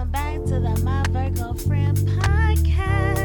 Welcome back to the My Virgo Friend podcast.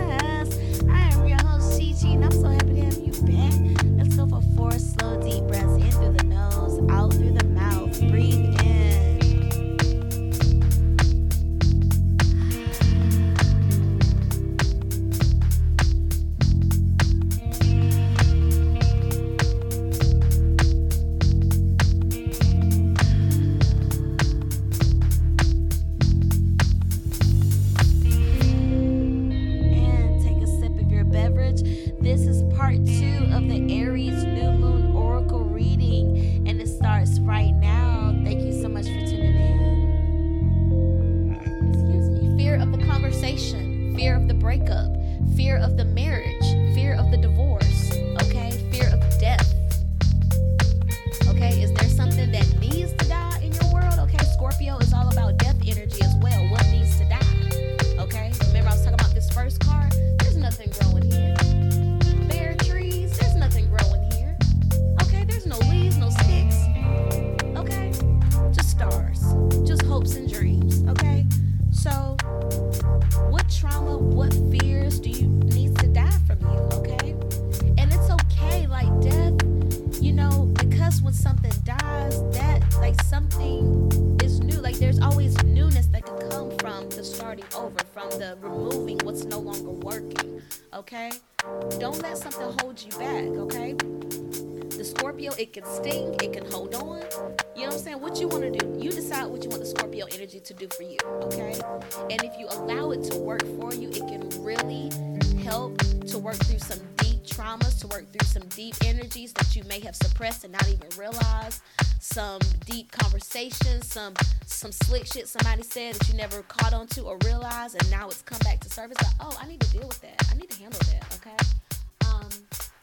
Some slick shit somebody said that you never caught on to or realized, and now it's come back to surface. Like, oh, I need to deal with that. I need to handle that. Okay. Um,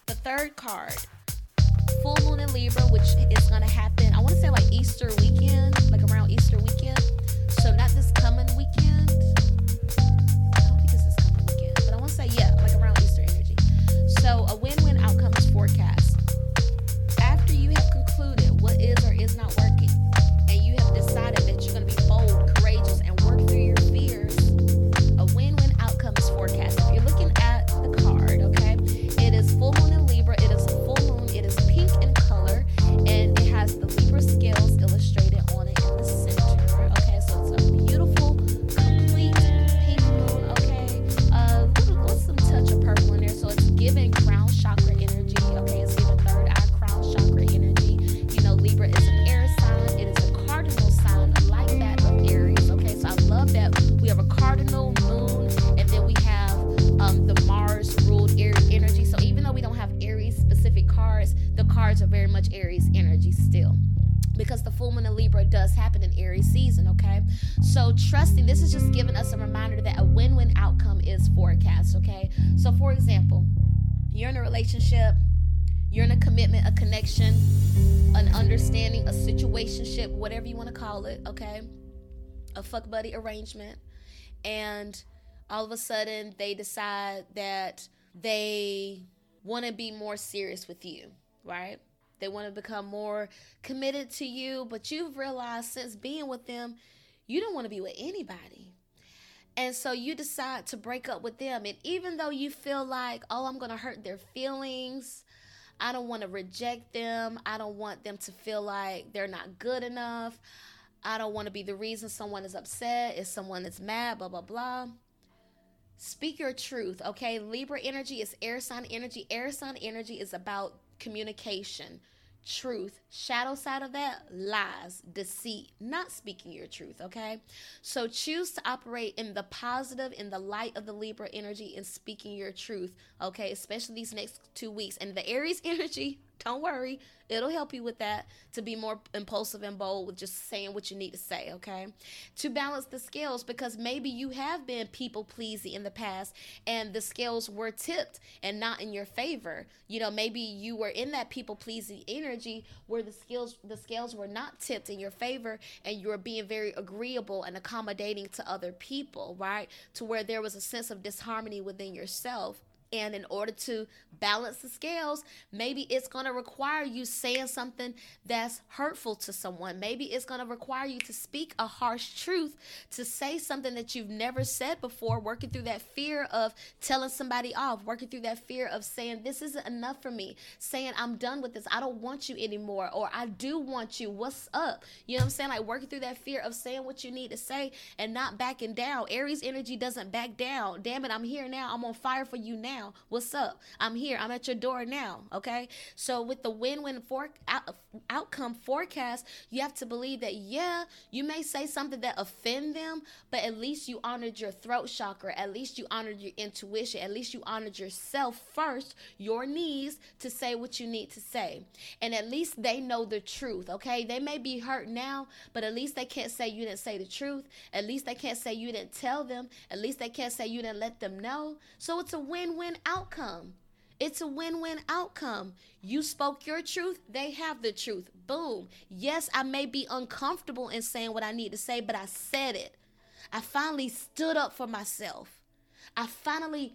the third card, full moon in Libra, which is gonna happen. I want to say like Easter weekend, like around Easter weekend. So not this coming weekend. I don't think it's this coming weekend, but I want to say yeah, like around Easter energy. So a win-win outcome is forecast. After you have concluded what is or is not working, are very much Aries energy still because the full moon in Libra does happen in Aries season, okay? So trusting, this is just giving us a reminder that a win-win outcome is forecast, okay? So for example, you're in a relationship, you're in a commitment, a connection, an understanding, a situationship, whatever you want to call it, okay? A fuck buddy arrangement. And all of a sudden they decide that they want to be more serious with you, right? They want to become more committed to you, but you've realized since being with them, you don't want to be with anybody. And so you decide to break up with them. And even though you feel like, oh, I'm going to hurt their feelings, I don't want to reject them, I don't want them to feel like they're not good enough, I don't want to be the reason someone is upset, if someone is mad, blah, blah, blah. Speak your truth, okay? Libra energy is air sign energy. Air sign energy is about communication, truth. Shadow side of that, lies, deceit, not speaking your truth, okay? So choose to operate in the positive, in the light of the Libra energy, and speaking your truth, okay? Especially these next two weeks. And the Aries energy, don't worry, it'll help you with that to be more impulsive and bold with just saying what you need to say, okay? To balance the scales because maybe you have been people pleasing in the past and the scales were tipped and not in your favor. You know, maybe you were in that people pleasing energy where the scales the scales were not tipped in your favor and you were being very agreeable and accommodating to other people, right? To where there was a sense of disharmony within yourself And in order to balance the scales, maybe it's going to require you saying something that's hurtful to someone. Maybe it's going to require you to speak a harsh truth, to say something that you've never said before, working through that fear of telling somebody off, working through that fear of saying, This isn't enough for me, saying, I'm done with this. I don't want you anymore, or I do want you. What's up? You know what I'm saying? Like working through that fear of saying what you need to say and not backing down. Aries energy doesn't back down. Damn it, I'm here now. I'm on fire for you now now. What's up? I'm here. I'm at your door now. Okay. So with the win-win for out, outcome forecast, you have to believe that yeah, you may say something that offend them, but at least you honored your throat chakra. At least you honored your intuition. At least you honored yourself first, your needs to say what you need to say. And at least they know the truth. Okay. They may be hurt now, but at least they can't say you didn't say the truth. At least they can't say you didn't tell them. At least they can't say you didn't let them know. So it's a win-win win outcome. It's a win win outcome. You spoke your truth, they have the truth. Boom. Yes, I may be uncomfortable in saying what I need to say, but I said it. I finally stood up for myself. I finally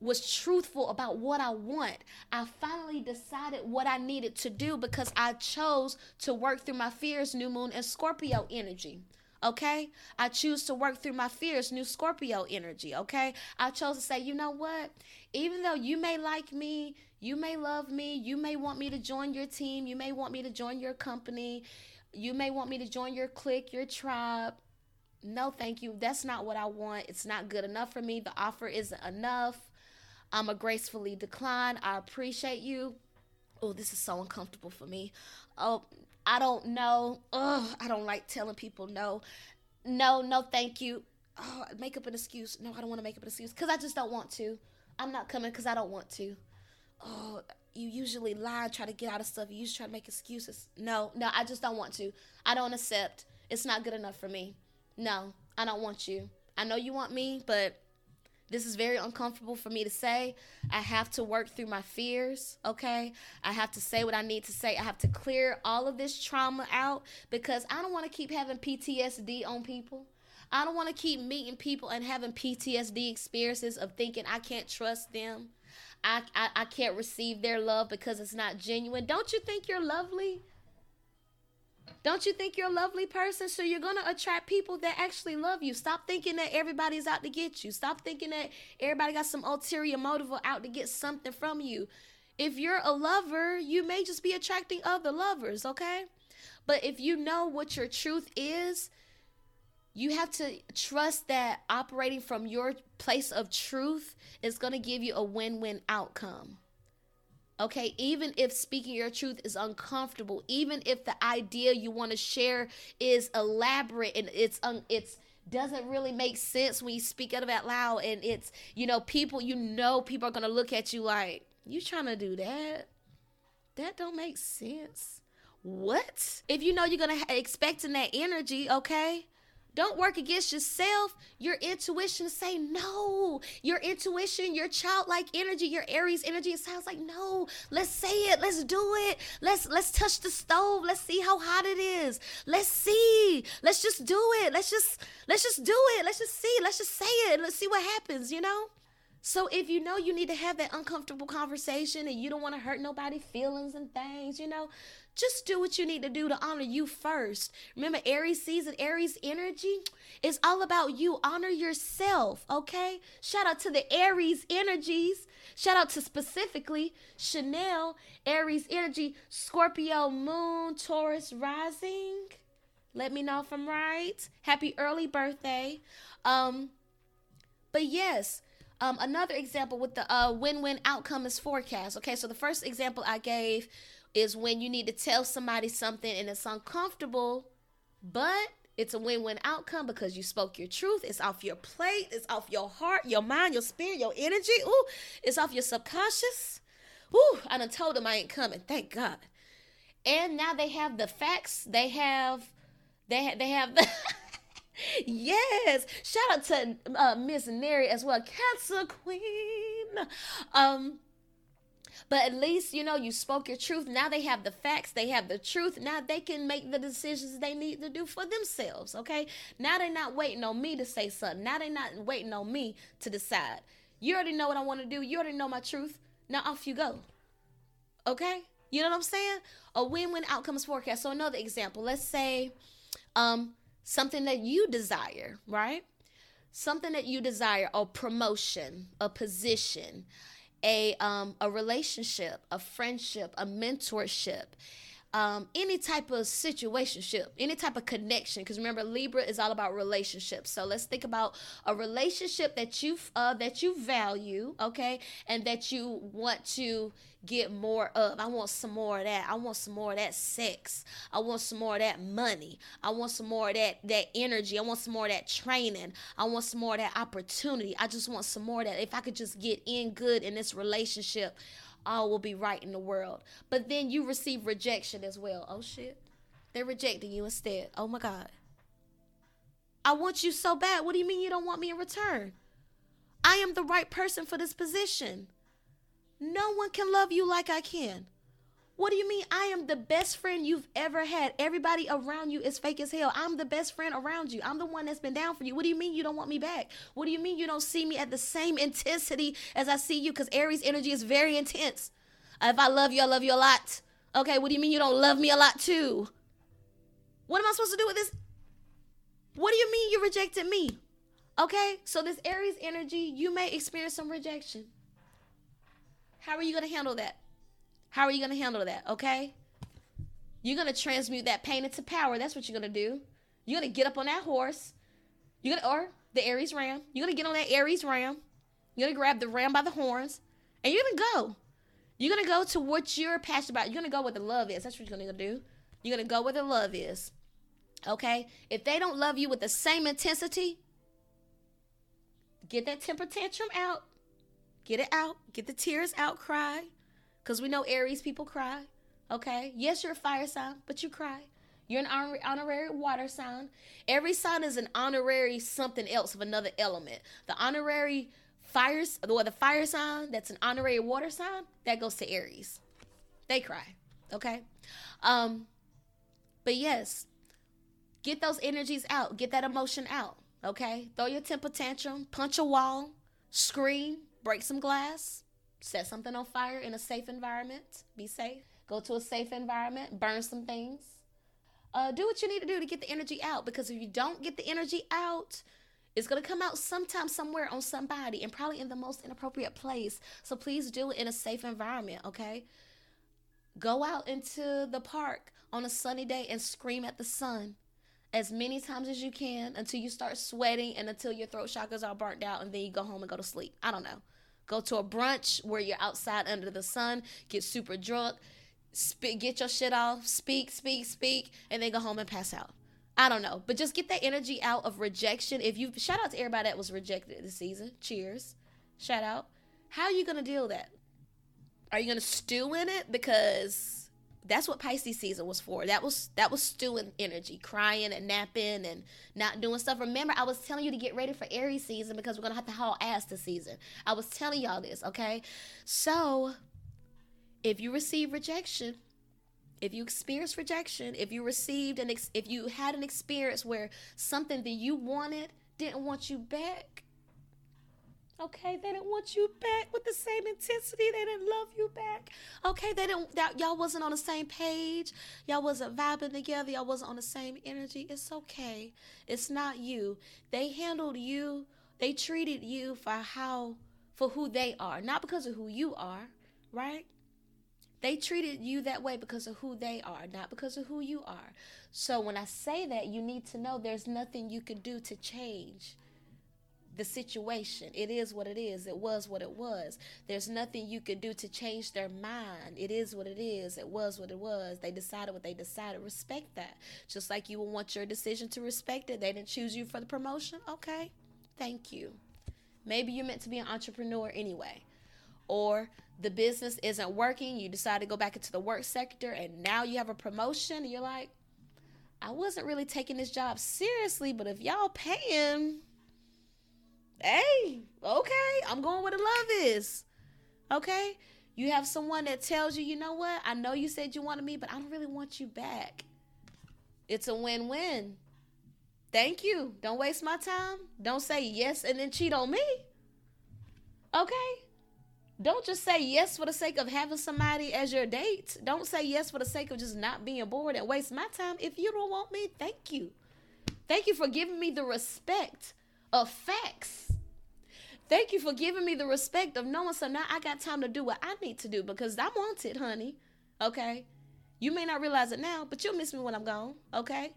was truthful about what I want. I finally decided what I needed to do because I chose to work through my fears, new moon, and Scorpio energy. Okay? I choose to work through my fears, new Scorpio energy. Okay? I chose to say, you know what? Even though you may like me, you may love me, you may want me to join your team, you may want me to join your company, you may want me to join your clique, your tribe. No, thank you. That's not what I want. It's not good enough for me. The offer isn't enough. I'm a gracefully decline. I appreciate you. Oh, this is so uncomfortable for me. Oh, I don't know. Ugh, I don't like telling people no. No, no, thank you. Oh, make up an excuse. No, I don't want to make up an excuse because I just don't want to. I'm not coming because I don't want to. Oh, you usually lie, and try to get out of stuff. You usually try to make excuses. No, no, I just don't want to. I don't accept. It's not good enough for me. No, I don't want you. I know you want me, but this is very uncomfortable for me to say. I have to work through my fears, okay? I have to say what I need to say. I have to clear all of this trauma out because I don't want to keep having PTSD on people. I don't want to keep meeting people and having PTSD experiences of thinking I can't trust them. I, I, I can't receive their love because it's not genuine. Don't you think you're lovely? Don't you think you're a lovely person? So you're going to attract people that actually love you. Stop thinking that everybody's out to get you. Stop thinking that everybody got some ulterior motive out to get something from you. If you're a lover, you may just be attracting other lovers, okay? But if you know what your truth is, you have to trust that operating from your place of truth is going to give you a win win outcome. Okay, even if speaking your truth is uncomfortable, even if the idea you want to share is elaborate and it's un- it's doesn't really make sense when you speak out loud and it's you know people you know people are to look at you like you trying to do that? That don't make sense. What? If you know you're to ha- expecting that energy okay don't work against yourself. Your intuition say no. Your intuition, your childlike energy, your Aries energy, it sounds like no. Let's say it. Let's do it. Let's let's touch the stove. Let's see how hot it is. Let's see. Let's just do it. Let's just let's just do it. Let's just see. Let's just say it. Let's see what happens, you know? So if you know you need to have that uncomfortable conversation and you don't want to hurt nobody's feelings and things, you know, just do what you need to do to honor you first. Remember, Aries season, Aries energy is all about you. Honor yourself, okay? Shout out to the Aries energies. Shout out to specifically Chanele, Aries energy, Scorpio moon, Taurus rising. Let me know if I'm right. Happy early birthday. Um, but yes, um, another example with the uh, win-win outcome is forecast. Okay, so the first example I gave is when you need to tell somebody something and it's uncomfortable, but it's a win-win outcome because you spoke your truth. It's off your plate. It's off your heart, your mind, your spirit, your energy. Ooh, it's off your subconscious. Ooh, I done told them I ain't coming. Thank God. And now they have the facts. They have, they ha- they have the. Yes, shout out to uh, Miss Neri as well, Cancer Queen. Um, but at least, you know, you spoke your truth. Now they have the facts, they have the truth. Now they can make the decisions they need to do for themselves, okay? Now they're not waiting on me to say something. Now they're not waiting on me to decide. You already know what I want to do. You already know my truth. Now off you go. Okay? You know what I'm saying? A win-win outcomes forecast. So another example, let's say um something that you desire, right? Something that you desire, a promotion, a position, a um a relationship, a friendship, a mentorship um, any type of situationship, any type of connection. Because remember, Libra is all about relationships. So let's think about a relationship that you uh, that you value, okay, and that you want to get more of. I want some more of that. I want some more of that sex. I want some more of that money. I want some more of that that energy. I want some more of that training. I want some more of that opportunity. I just want some more of that. If I could just get in good in this relationship all will be right in the world. But then you receive rejection as well. Oh shit. They're rejecting you instead. Oh my God. I want you so bad. What do you mean you don't want me in return? I am the right person for this position. No one can love you like I can. What do you mean? I am the best friend you've ever had. Everybody around you is fake as hell. I'm the best friend around you. I'm the one that's been down for you. What do you mean you don't want me back? What do you mean you don't see me at the same intensity as I see you? Because Aries energy is very intense. If I love you, I love you a lot. Okay, what do you mean you don't love me a lot too? What am I supposed to do with this? What do you mean you rejected me? Okay, so this Aries energy, you may experience some rejection. How are you going to handle that? How are you going to handle that? Okay? You're going to transmute that pain into power. That's what you're going to do. You're going to get up on that horse. You're going to, or the Aries ram. You're going to get on that Aries ram. You're going to grab the ram by the horns and you're going to go. You're going to go to what you're passionate about. You're going to go where the love is. That's what you're going to do. You're going to go where the love is. Okay? If they don't love you with the same intensity, get that temper tantrum out. Get it out. Get the tears out. Cry. Because we know Aries people cry. Okay? Yes, you're a fire sign, but you cry. You're an honorary water sign. Every sign is an honorary something else of another element. The honorary fires, or the fire sign that's an honorary water sign, that goes to Aries. They cry. Okay? Um, but yes, get those energies out. Get that emotion out. Okay? Throw your temper tantrum, punch a wall, scream, break some glass set something on fire in a safe environment. Be safe. Go to a safe environment. Burn some things. Uh, do what you need to do to get the energy out because if you don't get the energy out, it's going to come out sometime somewhere on somebody and probably in the most inappropriate place. So please do it in a safe environment, okay? Go out into the park on a sunny day and scream at the sun as many times as you can until you start sweating and until your throat chakras are burnt out and then you go home and go to sleep. I don't know. Go to a brunch where you're outside under the sun, get super drunk, speak, get your shit off, speak, speak, speak, and then go home and pass out. I don't know, but just get that energy out of rejection. If you shout out to everybody that was rejected this season, cheers, shout out. How are you gonna deal with that? Are you gonna stew in it because that's what Pisces season was for. That was that was stewing energy, crying and napping and not doing stuff. Remember, I was telling you to get ready for Aries season because we're gonna have to haul ass this season. I was telling y'all this, okay? So if you receive rejection, if you experience rejection, if you received an ex- if you had an experience where something that you wanted didn't want you back, Okay, they didn't want you back with the same intensity. They didn't love you back. Okay, they didn't that y'all wasn't on the same page. Y'all wasn't vibing together. Y'all wasn't on the same energy. It's okay. It's not you. They handled you. They treated you for how for who they are, not because of who you are, right? They treated you that way because of who they are, not because of who you are. So when I say that, you need to know there's nothing you can do to change the situation. It is what it is. It was what it was. There's nothing you could do to change their mind. It is what it is. It was what it was. They decided what they decided. Respect that. Just like you would want your decision to respect it. They didn't choose you for the promotion. Okay. Thank you. Maybe you're meant to be an entrepreneur anyway. Or the business isn't working. You decide to go back into the work sector and now you have a promotion. And you're like, I wasn't really taking this job seriously, but if y'all paying hey, okay, I'm going where the love is. Okay? You have someone that tells you, you know what? I know you said you wanted me, but I don't really want you back. It's a win win. Thank you. Don't waste my time. Don't say yes and then cheat on me. Okay? Don't just say yes for the sake of having somebody as your date. Don't say yes for the sake of just not being bored and waste my time. If you don't want me, thank you. Thank you for giving me the respect of facts. Thank you for giving me the respect of knowing so now I got time to do what I need to do because I'm wanted, honey. Okay? You may not realize it now, but you'll miss me when I'm gone. Okay?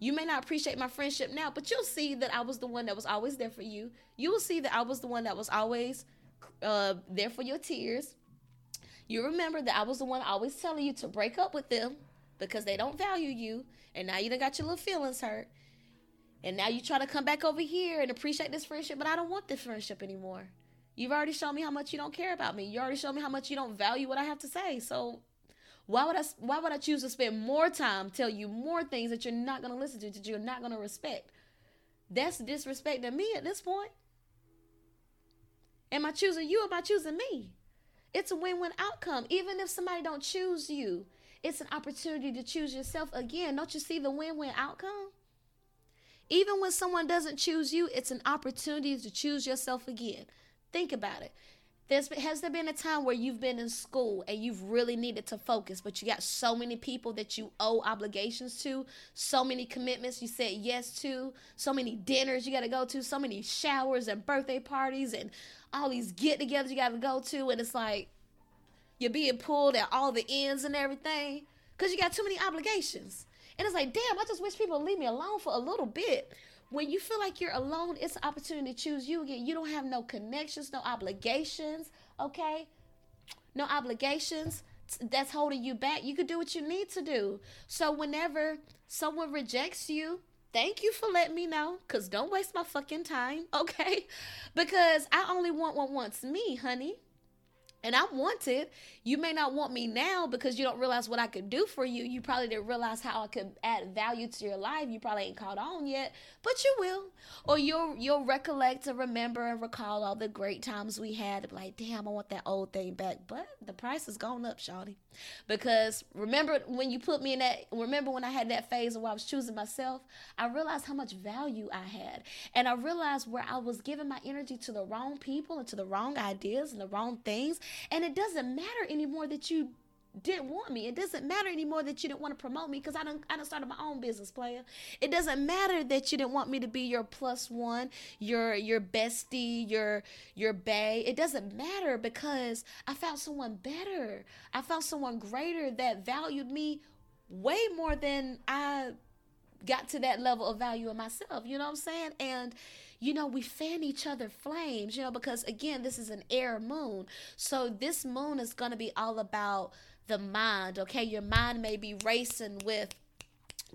You may not appreciate my friendship now, but you'll see that I was the one that was always there for you. You will see that I was the one that was always uh, there for your tears. You remember that I was the one always telling you to break up with them because they don't value you. And now you done got your little feelings hurt. And now you try to come back over here and appreciate this friendship, but I don't want this friendship anymore. You've already shown me how much you don't care about me. You already shown me how much you don't value what I have to say. So why would I why would I choose to spend more time tell you more things that you're not going to listen to that you're not going to respect? That's disrespecting me at this point. Am I choosing you or am I choosing me? It's a win-win outcome. Even if somebody don't choose you, it's an opportunity to choose yourself again. Don't you see the win-win outcome? Even when someone doesn't choose you, it's an opportunity to choose yourself again. Think about it. There's, has there been a time where you've been in school and you've really needed to focus, but you got so many people that you owe obligations to, so many commitments you said yes to, so many dinners you got to go to, so many showers and birthday parties and all these get togethers you got to go to, and it's like you're being pulled at all the ends and everything because you got too many obligations. And it's like, damn, I just wish people would leave me alone for a little bit. When you feel like you're alone, it's an opportunity to choose you again. You don't have no connections, no obligations, okay? No obligations that's holding you back. You could do what you need to do. So whenever someone rejects you, thank you for letting me know because don't waste my fucking time okay because i only want what wants me honey and I'm wanted. You may not want me now because you don't realize what I could do for you. You probably didn't realize how I could add value to your life. You probably ain't caught on yet, but you will. Or you'll you'll recollect and remember and recall all the great times we had. Like, damn, I want that old thing back. But the price has gone up, Shawty. Because remember when you put me in that remember when I had that phase where I was choosing myself, I realized how much value I had. And I realized where I was giving my energy to the wrong people and to the wrong ideas and the wrong things and it doesn't matter anymore that you didn't want me. It doesn't matter anymore that you didn't want to promote me because I don't I don't started my own business player. It doesn't matter that you didn't want me to be your plus one, your your bestie, your your bae. It doesn't matter because I found someone better. I found someone greater that valued me way more than I got to that level of value in myself. You know what I'm saying? And you know, we fan each other flames, you know, because again, this is an air moon. So this moon is going to be all about the mind, okay? Your mind may be racing with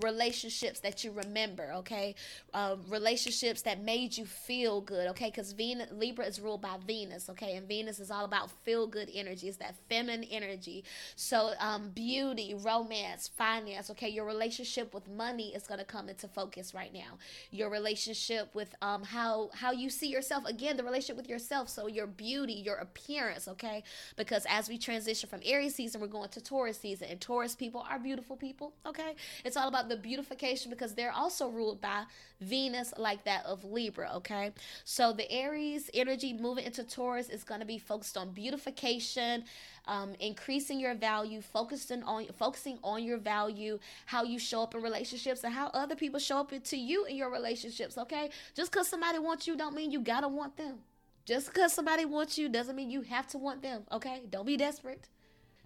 relationships that you remember okay? Um, relationships that made you feel good okay? Because venus libra is ruled by venus okay? And venus is all about feel good energy. It's that feminine energy. So um, beauty romance finance okay? Your relationship with money is going to come into focus right now. Your relationship with um, how how you see yourself again the relationship with yourself. So your beauty your appearance okay? Because as we transition from aries season we're going to taurus season and taurus people are beautiful people okay? It's all about about the beautification because they're also ruled by Venus, like that of Libra, okay? So the Aries energy moving into Taurus is going to be focused on beautification, um, increasing your value, focusing on focusing on your value, how you show up in relationships, and how other people show up to you in your relationships, okay? Just because somebody wants you don't mean you gotta want them. Just because somebody wants you doesn't mean you have to want them, okay? Don't be desperate.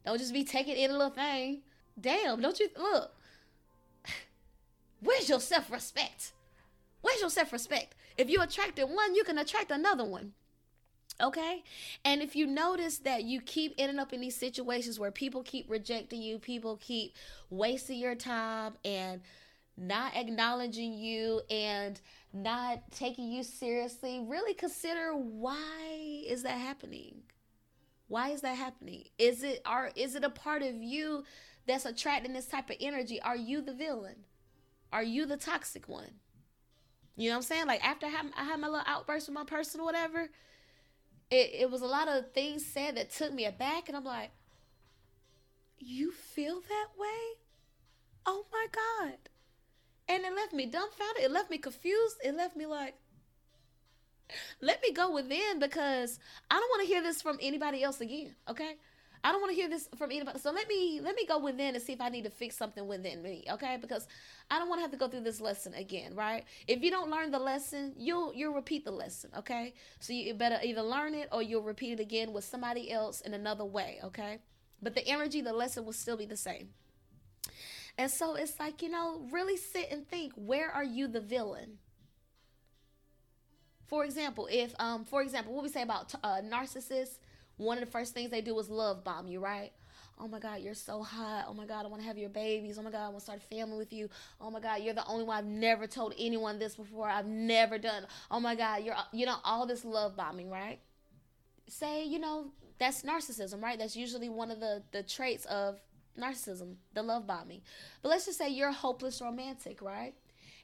Don't just be taking any little thing. Damn, don't you look? Where's your self respect? Where's your self respect? If you attracted one, you can attract another one. Okay? And if you notice that you keep ending up in these situations where people keep rejecting you, people keep wasting your time and not acknowledging you and not taking you seriously, really consider why is that happening? Why is that happening? Is it are is it a part of you that's attracting this type of energy? Are you the villain? Are you the toxic one? You know what I'm saying? Like after I had, I had my little outburst with my person or whatever, it, it was a lot of things said that took me aback, and I'm like, you feel that way? Oh my God. And it left me dumbfounded. It left me confused. It left me like, let me go within because I don't want to hear this from anybody else again. Okay. I don't want to hear this from anybody. So let me let me go within and see if I need to fix something within me, okay? Because I don't want to have to go through this lesson again, right? If you don't learn the lesson, you'll you'll repeat the lesson, okay? So you better either learn it or you'll repeat it again with somebody else in another way, okay? But the energy, the lesson will still be the same. And so it's like, you know, really sit and think, where are you the villain? For example, if um for example, what we say about uh, narcissists one of the first things they do is love bomb you, right? Oh my God, you're so hot. Oh my God, I want to have your babies. Oh my God, I want to start a family with you. Oh my God, you're the only one. I've never told anyone this before. I've never done. Oh my God, you're, you know, all this love bombing, right? Say, you know, that's narcissism, right? That's usually one of the, the traits of narcissism, the love bombing. But let's just say you're hopeless romantic, right?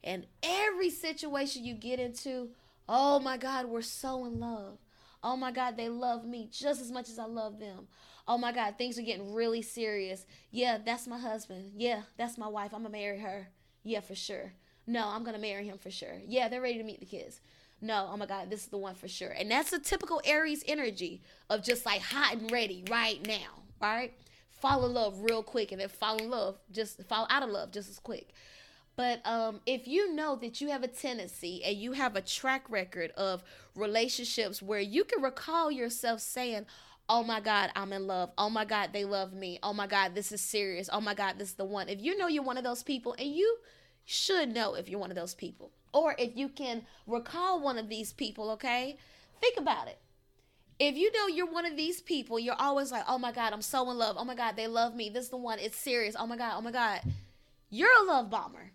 And every situation you get into, oh my God, we're so in love. Oh my God, they love me just as much as I love them. Oh my God, things are getting really serious. Yeah, that's my husband. Yeah, that's my wife. I'm going to marry her. Yeah, for sure. No, I'm going to marry him for sure. Yeah, they're ready to meet the kids. No, oh my God, this is the one for sure. And that's a typical Aries energy of just like hot and ready right now, right? Fall in love real quick and then fall in love, just fall out of love just as quick. But um, if you know that you have a tendency and you have a track record of relationships where you can recall yourself saying, Oh my God, I'm in love. Oh my God, they love me. Oh my God, this is serious. Oh my God, this is the one. If you know you're one of those people, and you should know if you're one of those people, or if you can recall one of these people, okay? Think about it. If you know you're one of these people, you're always like, oh my God, I'm so in love. Oh my God, they love me. This is the one. It's serious. Oh my God, oh my God. You're a love bomber.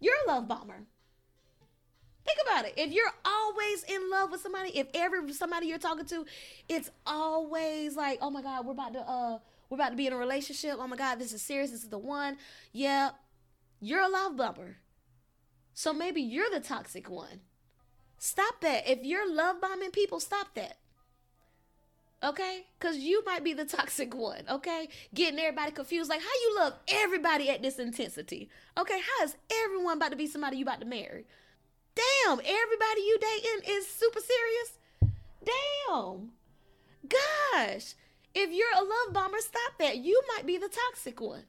You're a love bomber. Think about it. If you're always in love with somebody, if every somebody you're talking to, it's always like, oh my God, we're about to uh we're about to be in a relationship. Oh my God, this is serious. This is the one. Yeah, you're a love bomber. So maybe you're the toxic one. Stop that. If you're love bombing people, stop that okay? Because you might be the toxic one okay? Getting everybody confused like how you love everybody at this intensity okay? How is everyone about to be somebody you about to marry? Damn everybody you dating is super serious? Damn. Gosh if you're a love bomber stop that. You might be the toxic one.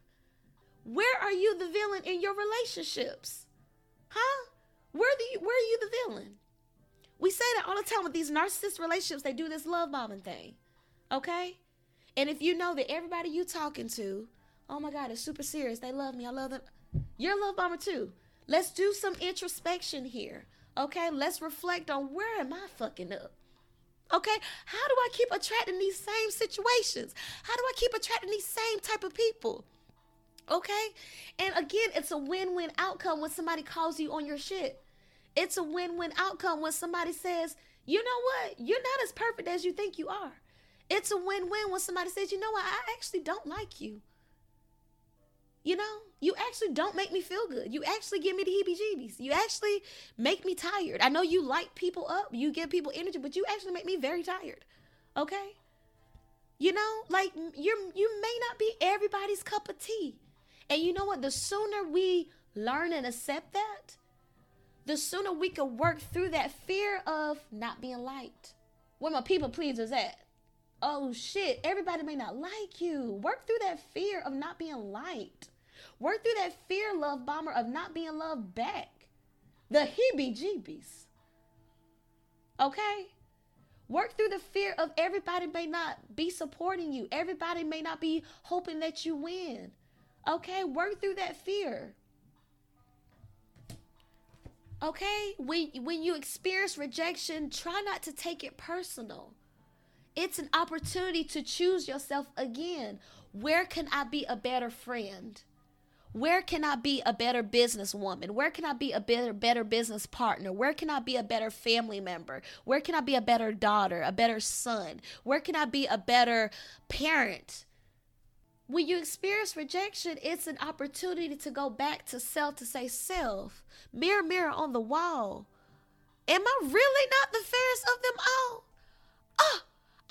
Where are you the villain in your relationships? Huh? Where the where are you the villain? We say that all the time with these narcissist relationships, they do this love bombing thing. Okay? And if you know that everybody you talking to, oh my God, it's super serious. They love me. I love them. You're a love bomber too. Let's do some introspection here. Okay? Let's reflect on where am I fucking up? Okay? How do I keep attracting these same situations? How do I keep attracting these same type of people? Okay? And again, it's a win-win outcome when somebody calls you on your shit. It's a win win outcome when somebody says, you know what? You're not as perfect as you think you are. It's a win win when somebody says, you know what? I actually don't like you. You know, you actually don't make me feel good. You actually give me the heebie jeebies. You actually make me tired. I know you light people up, you give people energy, but you actually make me very tired. Okay? You know, like you're you may not be everybody's cup of tea. And you know what? The sooner we learn and accept that, the sooner we can work through that fear of not being liked. Where my people pleasers at? Oh shit, everybody may not like you. Work through that fear of not being liked. Work through that fear, love bomber, of not being loved back. The heebie jeebies. Okay? Work through the fear of everybody may not be supporting you. Everybody may not be hoping that you win. Okay? Work through that fear. Okay? When when you experience rejection, try not to take it personal. It's an opportunity to choose yourself again. Where can I be a better friend? Where can I be a better businesswoman? Where can I be a better better business partner? Where can I be a better family member? Where can I be a better daughter, a better son? Where can I be a better parent? when you experience rejection, it's an opportunity to go back to self to say, Self, mirror, mirror on the wall. Am I really not the fairest of them all? Oh,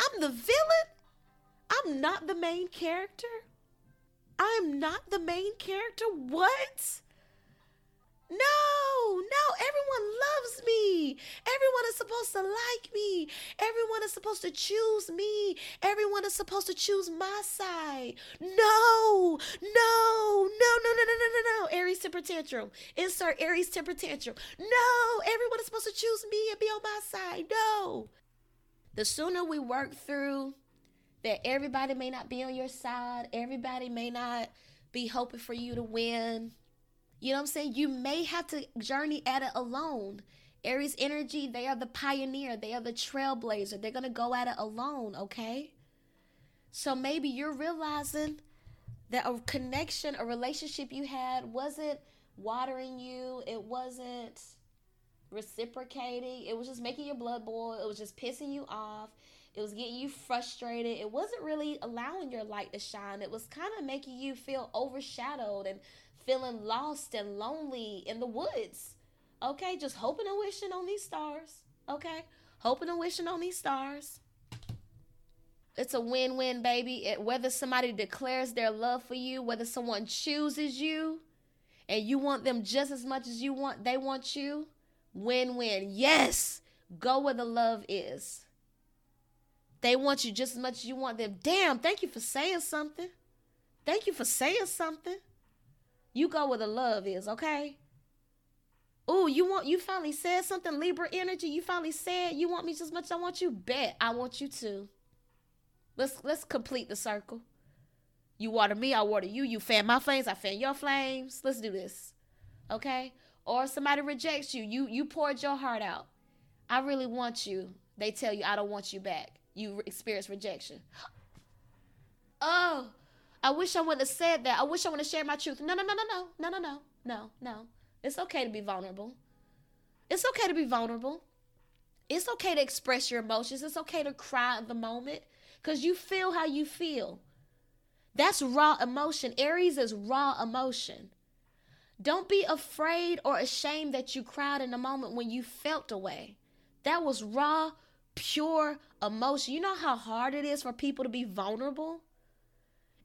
I'm the villain. I'm not the main character. I'm not the main character. What? No, No, everyone loves me. Everyone is supposed to like me. Everyone is supposed to choose me. Everyone is supposed to choose my side. No, no, no, no, no, no, no, no, no. Aries temper tantrum. Insert Aries temper tantrum. No, everyone is supposed to choose me and be on my side. No. The sooner we work through that everybody may not be on your side, everybody may not be hoping for you to win. You know what I'm saying? You may have to journey at it alone. Aries energy, they are the pioneer, they are the trailblazer. They're going to go at it alone, okay? So maybe you're realizing that a connection, a relationship you had wasn't watering you, it wasn't reciprocating, it was just making your blood boil, it was just pissing you off. It was getting you frustrated. It wasn't really allowing your light to shine. It was kind of making you feel overshadowed and feeling lost and lonely in the woods. Okay, just hoping and wishing on these stars. Okay, hoping and wishing on these stars. It's a win win, baby. It, whether somebody declares their love for you, whether someone chooses you, and you want them just as much as you want, they want you. Win win. Yes, go where the love is. They want you just as much as you want them. Damn, thank you for saying something. Thank you for saying something. You go where the love is, okay? Ooh, you want you finally said something, Libra energy. You finally said you want me just as much as I want you. Bet I want you too. Let's let's complete the circle. You water me, I water you. You fan my flames, I fan your flames. Let's do this. Okay? Or somebody rejects you. You you poured your heart out. I really want you. They tell you I don't want you back you experience rejection. Oh, I wish I wouldn't have said that. I wish I would have shared my truth. No, no, no, no, no, no, no, no, no, no. It's okay to be vulnerable. It's okay to be vulnerable. It's okay to express your emotions. It's okay to cry at the moment because you feel how you feel. That's raw emotion. Aries is raw emotion. Don't be afraid or ashamed that you cried in a moment when you felt a way. That was raw pure emotion. You know how hard it is for people to be vulnerable?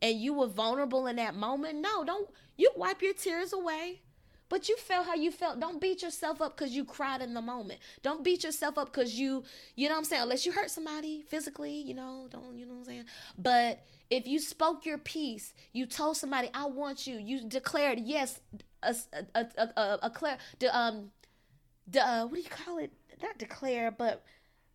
And you were vulnerable in that moment? No, don't you wipe your tears away. But you felt how you felt. Don't beat yourself up because you cried in the moment. Don't beat yourself up because you, you know what I'm saying? Unless you hurt somebody physically, you know, don't, you know what I'm saying? But if you spoke your piece, you told somebody, I want you, you declared, yes, a, a, a, a, a, clear, the, um, the, uh, what do you call it? Not declare, but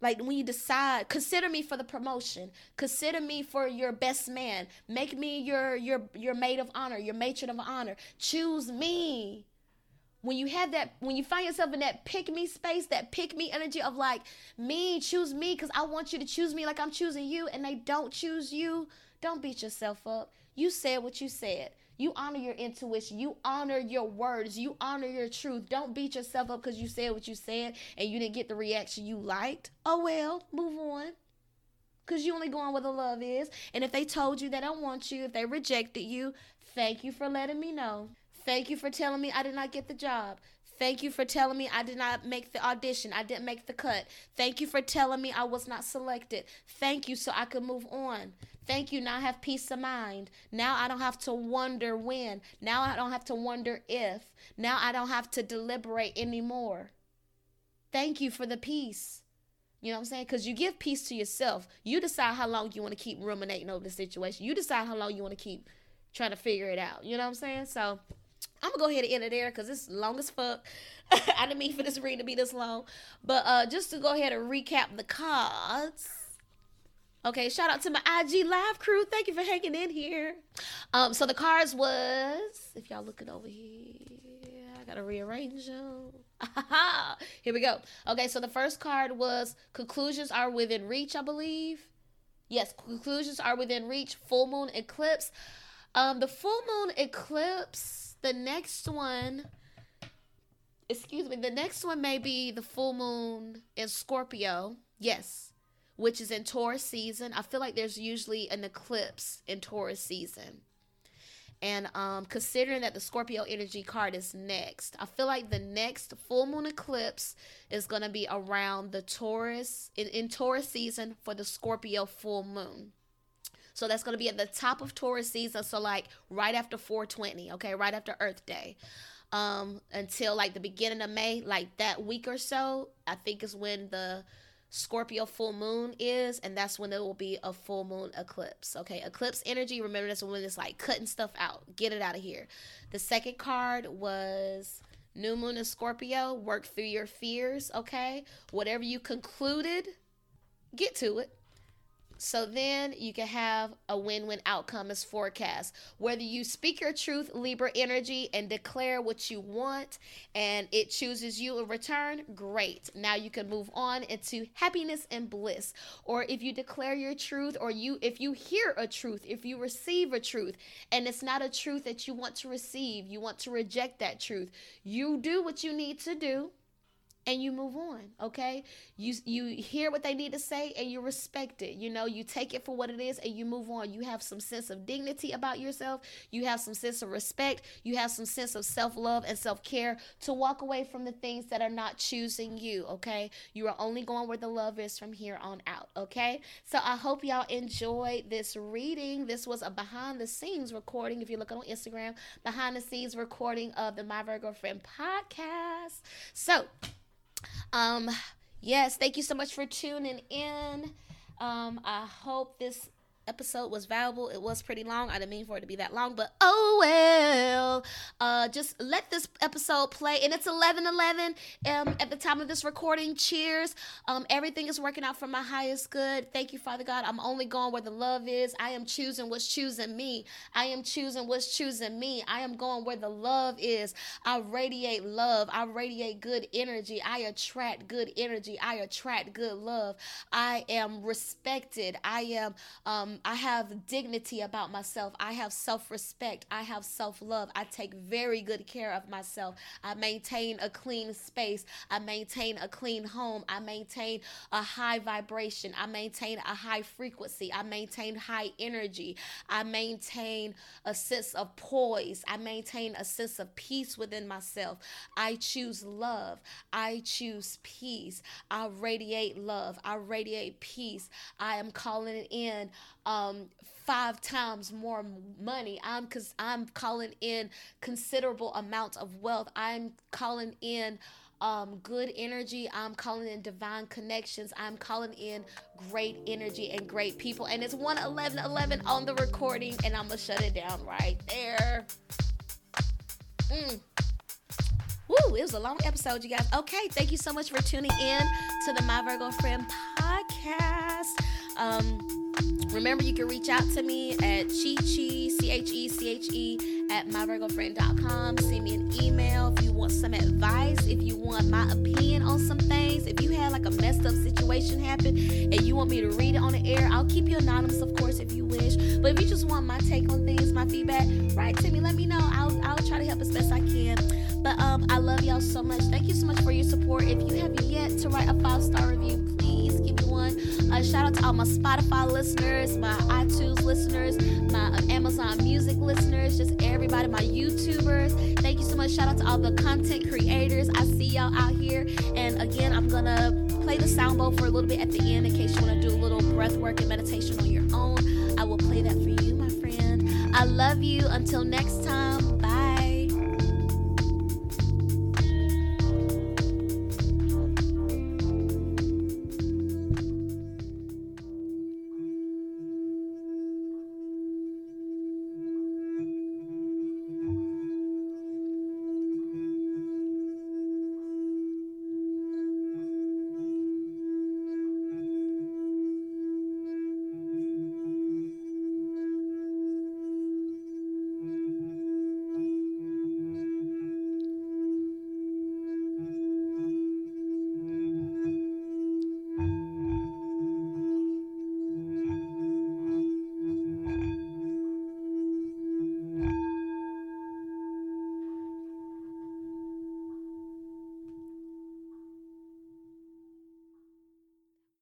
like when you decide, consider me for the promotion. Consider me for your best man. Make me your your your maid of honor, your matron of honor. Choose me. When you have that, when you find yourself in that pick me space, that pick me energy of like me, choose me, because I want you to choose me like I'm choosing you, and they don't choose you, don't beat yourself up. You said what you said. You honor your intuition. You honor your words. You honor your truth. Don't beat yourself up because you said what you said and you didn't get the reaction you liked. Oh well, move on. Because you only going where the love is. And if they told you they don't want you, if they rejected you, thank you for letting me know. Thank you for telling me I did not get the job. Thank you for telling me I did not make the audition. I didn't make the cut. Thank you for telling me I was not selected. Thank you so I could move on. Thank you. Now I have peace of mind. Now I don't have to wonder when. Now I don't have to wonder if. Now I don't have to deliberate anymore. Thank you for the peace. You know what I'm saying? Because you give peace to yourself. You decide how long you want to keep ruminating over the situation. You decide how long you want to keep trying to figure it out. You know what I'm saying? So I'm gonna go ahead and end it there because it's long as fuck. I didn't mean for this read to be this long, but uh, just to go ahead and recap the cards. Okay, shout out to my IG live crew. Thank you for hanging in here. Um, so the cards was if y'all looking over here, I gotta rearrange them. here we go. Okay, so the first card was conclusions are within reach, I believe. Yes, conclusions are within reach. Full moon eclipse. Um, the full moon eclipse the next one, excuse me, the next one may be the full moon in Scorpio. Yes, which is in Taurus season. I feel like there's usually an eclipse in Taurus season. And um, considering that the Scorpio energy card is next, I feel like the next full moon eclipse is going to be around the Taurus, in, in Taurus season for the Scorpio full moon. So that's going to be at the top of Taurus season. So, like right after 420, okay, right after Earth Day. um, until like the beginning of May, like that week or so. I think is when the Scorpio full moon is, and that's when it will be a full moon eclipse. Okay, eclipse energy. Remember, that's when it's like cutting stuff out, get it out of here. The second card was new moon in Scorpio. Work through your fears. Okay, whatever you concluded, get to it. So then you can have a win win outcome as forecast. Whether you speak your truth, Libra energy, and declare what you want, and it chooses you in return, great. Now you can move on into happiness and bliss. Or if you declare your truth, or you if you hear a truth, if you receive a truth, and it's not a truth that you want to receive, you want to reject that truth, you do what you need to do and you move on okay? You you hear what they need to say and you respect it you know? You take it for what it is and you move on. You have some sense of dignity about yourself. You have some sense of respect. You have some sense of self-love and self-care to walk away from the things that are not choosing you okay? You are only going where the love is from here on out okay? So i hope y'all enjoyed this reading. This was a behind the scenes recording. If you're looking on instagram behind the scenes recording of the my virgo friend podcast. So um, yes, thank you so much for tuning in. Um, I hope this episode was valuable. It was pretty long. I didn't mean for it to be that long, but oh well. Uh, just let this episode play, and it's 11 11 um, at the time of this recording. Cheers. Um, everything is working out for my highest good. Thank you, Father God. I'm only going where the love is. I am choosing what's choosing me. I am choosing what's choosing me. I am going where the love is. I radiate love. I radiate good energy. I attract good energy. I attract good love. I am respected. I am um, I have dignity about myself. I have self respect. I have self love. I take very good care of myself. I maintain a clean space. I maintain a clean home. I maintain a high vibration. I maintain a high frequency. I maintain high energy. I maintain a sense of poise. I maintain a sense of peace within myself. I choose love. I choose peace. I radiate love. I radiate peace. I am calling in um, five times more money. I'm because I'm calling in considerable amounts of wealth. I'm calling in um, good energy. I'm calling in divine connections. I'm calling in great energy and great people. And it's 111 11 on the recording, and I'm gonna shut it down right there. Mm. Woo, it was a long episode, you guys. Okay, thank you so much for tuning in to the My Virgo Friend podcast. Um, Remember, you can reach out to me at Cheche, C H E C H E, at myvirgofriend.com. Send me an email if you want some advice, if you want my opinion on some things. If you had like a messed up situation happen and you want me to read it on the air, I'll keep you anonymous, of course, if you wish. But if you just want my take on things, my feedback, write to me. Let me know. I'll, I'll try to help as best I can. But um, I love y'all so much. Thank you so much for your support. If you have yet to write a five star review, Uh, shout out to all my Spotify listeners, my iTunes listeners, my uh, Amazon Music listeners, just everybody, my YouTubers. Thank you so much. Shout out to all the content creators. I see y'all out here. And again, I'm gonna play the sound bowl for a little bit at the end in case you want to do a little breath work and meditation on your own. I will play that for you, my friend. I love you. Until next time.